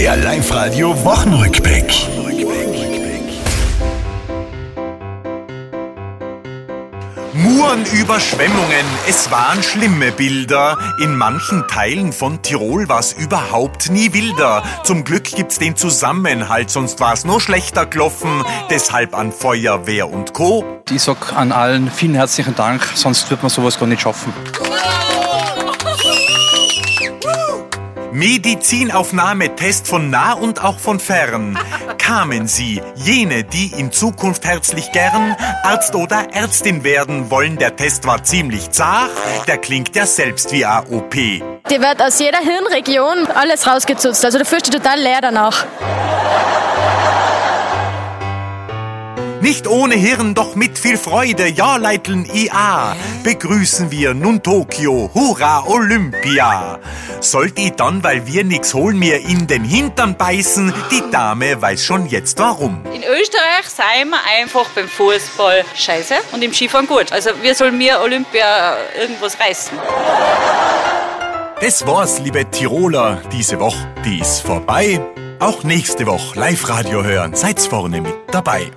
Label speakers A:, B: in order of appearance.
A: Der Live-Radio Wochenrückblick.
B: Murenüberschwemmungen, es waren schlimme Bilder. In manchen Teilen von Tirol war es überhaupt nie wilder. Zum Glück gibt's den Zusammenhalt, sonst war's nur schlechter gelaufen. Deshalb an Feuerwehr und Co.
C: Ich sag an allen vielen herzlichen Dank, sonst wird man sowas gar nicht schaffen.
B: Medizinaufnahmetest von nah und auch von fern. Kamen Sie, jene, die in Zukunft herzlich gern Arzt oder Ärztin werden wollen, der Test war ziemlich zart, der klingt ja selbst wie AOP.
D: Dir wird aus jeder Hirnregion alles rausgezutzt, also du fühlst dich total leer danach.
B: Nicht ohne Hirn, doch mit viel Freude, ja, Leiteln IA, begrüßen wir nun Tokio, hurra, Olympia. Sollt ich dann, weil wir nix holen, mir in den Hintern beißen, die Dame weiß schon jetzt warum.
E: In Österreich seien wir einfach beim Fußball scheiße und im Skifahren gut. Also wir sollen mir Olympia irgendwas reißen.
B: Das war's, liebe Tiroler, diese Woche, die ist vorbei. Auch nächste Woche Live-Radio hören, seid's vorne mit dabei.